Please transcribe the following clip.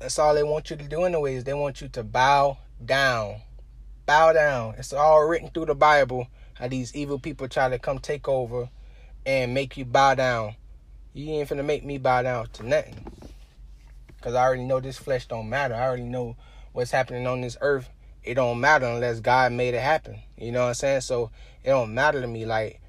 That's all they want you to do anyways. They want you to bow down. Bow down. It's all written through the Bible how these evil people try to come take over and make you bow down. You ain't finna make me bow down to nothing. Cause I already know this flesh don't matter. I already know what's happening on this earth. It don't matter unless God made it happen. You know what I'm saying? So it don't matter to me. Like